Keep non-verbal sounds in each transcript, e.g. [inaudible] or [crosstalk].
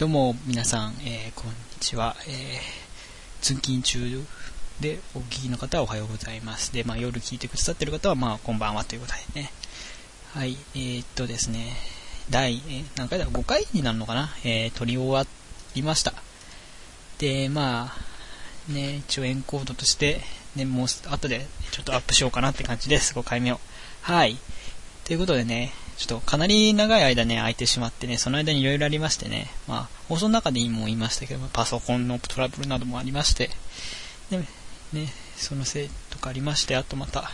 どうも、皆さん、えー、こんにちは。えー、通勤中でお聞きの方はおはようございます。で、まあ、夜聞いてくださってる方は、まあ、こんばんはということでね。はい、えー、っとですね、第、えー、何回だ ?5 回になるのかな？えー、撮り終わりました。で、まあ、ね、一応エンコードとして、ね、もう後でちょっとアップしようかなって感じです。5回目を。はい。ということでね、ちょっとかなり長い間ね、空いてしまってね、その間に色々ありましてね、まあ、放送の中でも言いましたけど、パソコンのトラブルなどもありまして、で、ね、そのせいとかありまして、あとまた、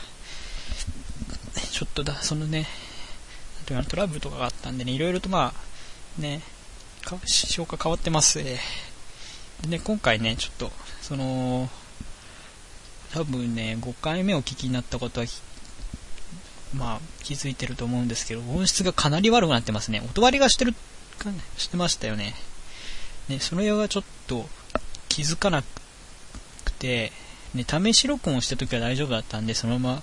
ちょっとだ、そのね、トラブルとかがあったんでね、いろいろとまあ、ね、消化変わってます。でね、今回ね、ちょっと、その、多分ね、5回目お聞きになったことはまあ、気づいてると思うんですけど、音質がかなり悪くなってますね。音割りがしてる、してましたよね。ね、それはちょっと気づかなくて、ね、試し録音した時は大丈夫だったんで、そのまま、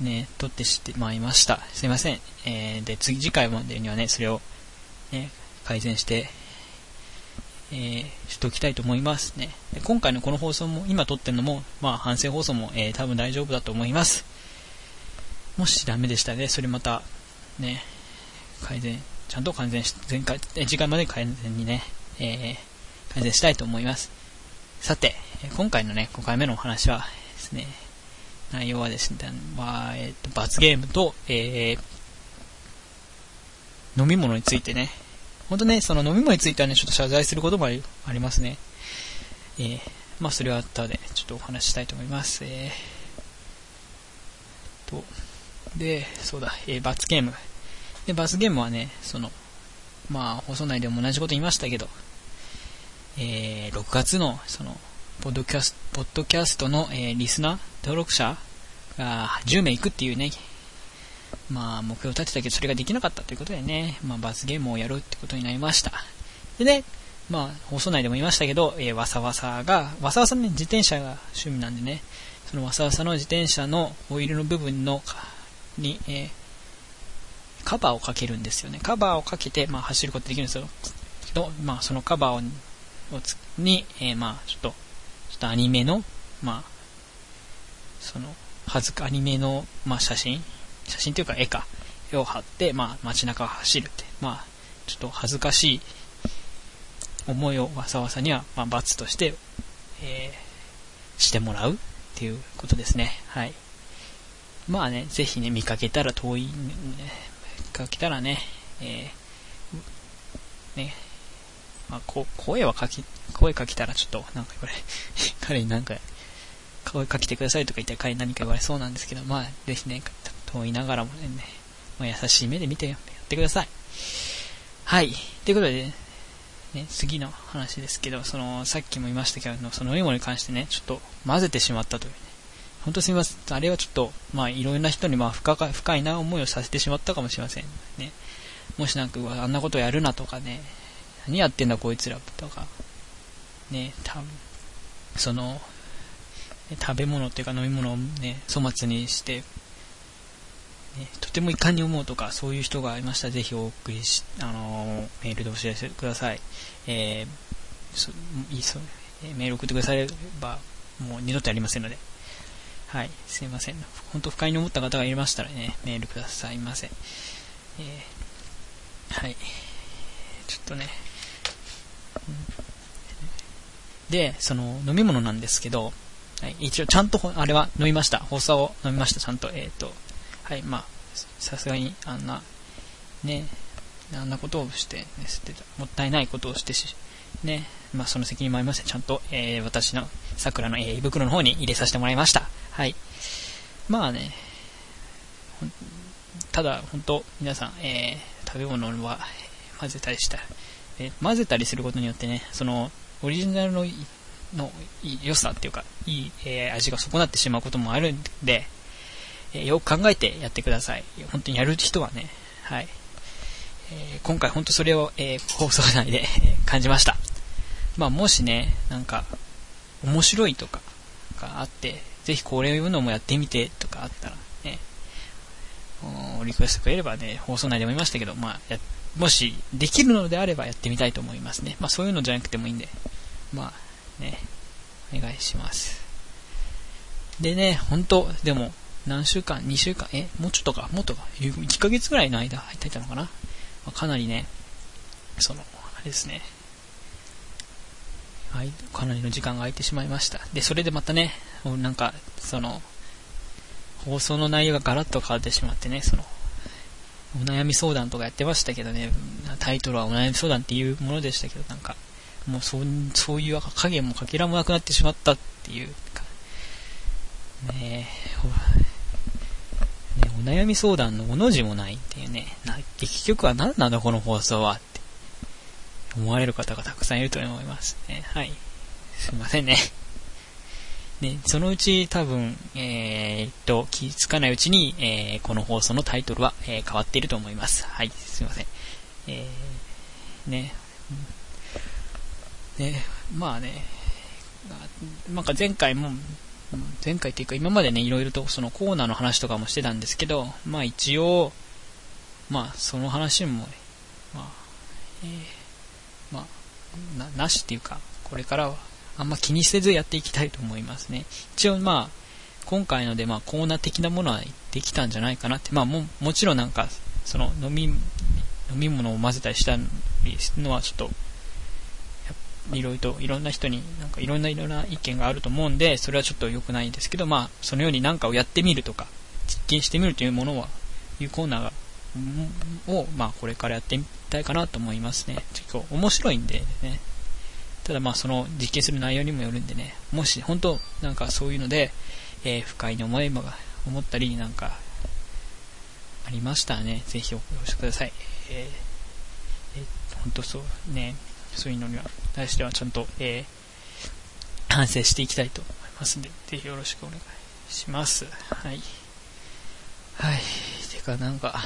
ね、撮ってしてまいました。すいません。えー、で、次、次回までにはね、それを、ね、改善して、えー、しておきたいと思いますね。今回のこの放送も、今撮ってるのも、まあ、反省放送も、えー、多分大丈夫だと思います。もしダメでしたらね、それまた、ね、改善、ちゃんと改善し、前回、え次回まで改善にね、えー、改善したいと思います。さて、今回のね、5回目のお話はですね、内容はですね、まあ、えっ、ー、と、罰ゲームと、えー、飲み物についてね、ほんとね、その飲み物についてはね、ちょっと謝罪することもありますね。えー、まあ、それは後でちょっとお話ししたいと思います。えー、と、で、そうだ、えー、罰ゲーム。で、罰ゲームはね、その、まあ、放送内でも同じこと言いましたけど、えー、6月の、その、ポッドキャスト、ポッドキャストの、えー、リスナー、登録者が10名いくっていうね、まあ、目標を立てたけど、それができなかったということでね、まあ、罰ゲームをやるってことになりました。でね、まあ、放送内でも言いましたけど、えー、わさわさが、わさわさね、自転車が趣味なんでね、そのわさわさの自転車のホイールの部分のに、えー、カバーをかけるんですよね。カバーをかけて、まあ、走ることできるんですよ。けど、まあ、そのカバーをに、えー、まあ、ちょっと、ちょっとアニメの、まあ、その、はずか、アニメの、まあ、写真写真というか絵か。絵を貼って、まあ、街中を走るって。まあ、ちょっと恥ずかしい思いをわさわさには、まあ、罰として、えー、してもらうっていうことですね。はい。まあね、ぜひね、見かけたら遠い、ね、見かけたらね、えー、ね、まあ、こ声はかき、声かけたらちょっと、なんかこれ、[laughs] 彼になんか、声かけてくださいとか言ったら彼に何か言われそうなんですけど、まあ、ぜひね、遠いながらもね、まあ、優しい目で見てやってください。はい。ということで、ね、次の話ですけど、その、さっきも言いましたけど、その飲み物に関してね、ちょっと混ぜてしまったというね、本当すみません。あれはちょっと、まあ、いろんな人に、まあ深か、深いな思いをさせてしまったかもしれません。ね。もしなんか、あんなことやるなとかね、何やってんだこいつらとか、ね、多分、その、食べ物っていうか飲み物をね、粗末にして、ね、とても遺憾に思うとか、そういう人がいましたら、ぜひお送りし、あの、メールで教えてください。えー、そいいそメール送ってくだされば、もう二度とやりませんので。はい、すいません。本当不快に思った方がいましたらね、メールくださいませ。えー、はい。ちょっとね、で、その飲み物なんですけど、はい、一応ちゃんとあれは飲みました。放送を飲みました、ちゃんと。えっ、ー、と、はい、まあ、さすがにあんな、ね、あんなことをして、ね、捨てたもったいないことをしてし、ね、まあその責任もありまして、ちゃんと、えー、私の桜の、えー、胃袋の方に入れさせてもらいました。はい。まあね、ただ、本当皆さん、えー、食べ物は混ぜたりした、えー、混ぜたりすることによってね、その、オリジナルのの良さっていうか、いい、えー、味が損なってしまうこともあるんで、えー、よく考えてやってください。本当にやる人はね、はい。えー、今回本当それを、え放送内で [laughs] 感じました。まあもしね、なんか、面白いとかがあって、ぜひこれいうのもやってみてとかあったらね、リクエストくれればね、放送内でも言いましたけど、まあ、や、もしできるのであればやってみたいと思いますね。まあそういうのじゃなくてもいいんで、まあね、お願いします。でね、本当でも、何週間 ?2 週間えもうちょっとかもっとか ?1 ヶ月ぐらいの間入っていたのかな、まあ、かなりね、その、あれですね、かなりの時間が空いてしまいました。で、それでまたね、なんか、その、放送の内容がガラッと変わってしまってね、その、お悩み相談とかやってましたけどね、タイトルはお悩み相談っていうものでしたけど、なんか、もうそうそういう影もかけらもなくなってしまったっていうか、ねねお悩み相談のおの字もないっていうね、結局は何なんだこの放送はっ思われる方がたくさんいると思いますね。はい。すいませんね。[laughs] ね、そのうち多分、えー、っと、気づかないうちに、えー、この放送のタイトルは、えー、変わっていると思います。はい、すいません。えー、ね、ね、まあね、なんか前回も、前回っていうか今までね、いろいろとそのコーナーの話とかもしてたんですけど、まあ一応、まあその話も、まあ、えー、な、なしっていうか、これからはあんま気にせずやっていきたいと思いますね。一応まあ、今回のでまあコーナー的なものはできたんじゃないかなって、まあも、もちろんなんか、その飲み、飲み物を混ぜたりしたりするのはちょっと、いろいろといろんな人になんかいろんないろんな意見があると思うんで、それはちょっと良くないんですけど、まあ、そのように何かをやってみるとか、実験してみるというものは、いうコーナー、を、まあ、これからやってたいかなと思いますね。結構面白いんでね。ただまあその実験する内容にもよるんでね、もし本当なんかそういうので、えー、不快に思いが思ったりなんかありましたらね、ぜひお越しください。えー、えー、本当そうね、そういうのには対してはちゃんと、えー、反省していきたいと思いますんで、ぜひよろしくお願いします。はい。はい。てかなんか、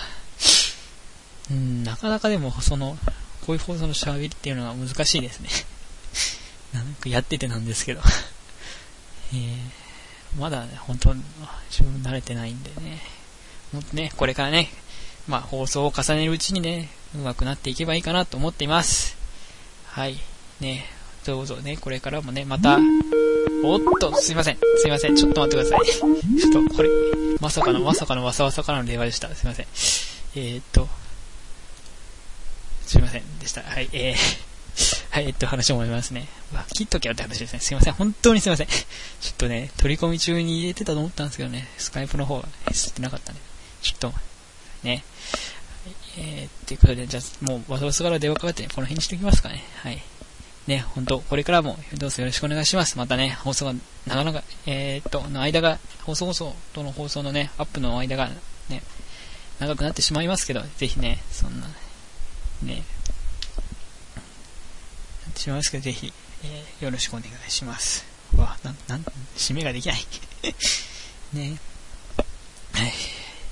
うん、なかなかでもその、こういう放送の喋りっていうのは難しいですね。[laughs] なんかやっててなんですけど [laughs] えー、まだね、本当、自分慣れてないんでね、もっとね、これからね、まあ放送を重ねるうちにね、上手くなっていけばいいかなと思っています。はい。ね、どうぞね、これからもね、また、おっと、すいません。すいません。ちょっと待ってください。[laughs] ちょっと、これ、まさかの、まさかのわさわさからの電話でした。すいません。えー、っと、すいませんでした。はい、えー、[laughs] はい、えっと、話を思いますね。わ、切っとけよって話ですね。すいません。本当にすいません。ちょっとね、取り込み中に入れてたと思ったんですけどね、スカイプの方が吸ってなかったんで。ちょっと、ね。えー、っていうことで、じゃあ、もう、わざわざから電話かかって、ね、この辺にしておきますかね。はい。ね、本当これからもどうぞよろしくお願いします。またね、放送が、なかなか、えー、っと、の間が、放送放送との放送のね、アップの間がね、長くなってしまいますけど、ぜひね、そんな、ね、しますけど、ぜひ、えー、よろしくお願いします。わ、なん、なん、締めができない [laughs] ね。はい。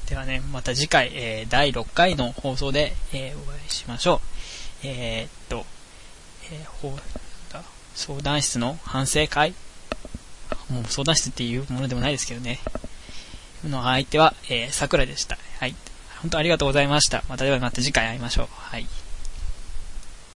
ではね、また次回、えー、第6回の放送で、えー、お会いしましょう。えー、っと、え、ほ相談室の反省会もう相談室っていうものでもないですけどね。の相手は、えー、桜でした。はい。本当ありがとうございました。またではまた次回会いましょう。はい。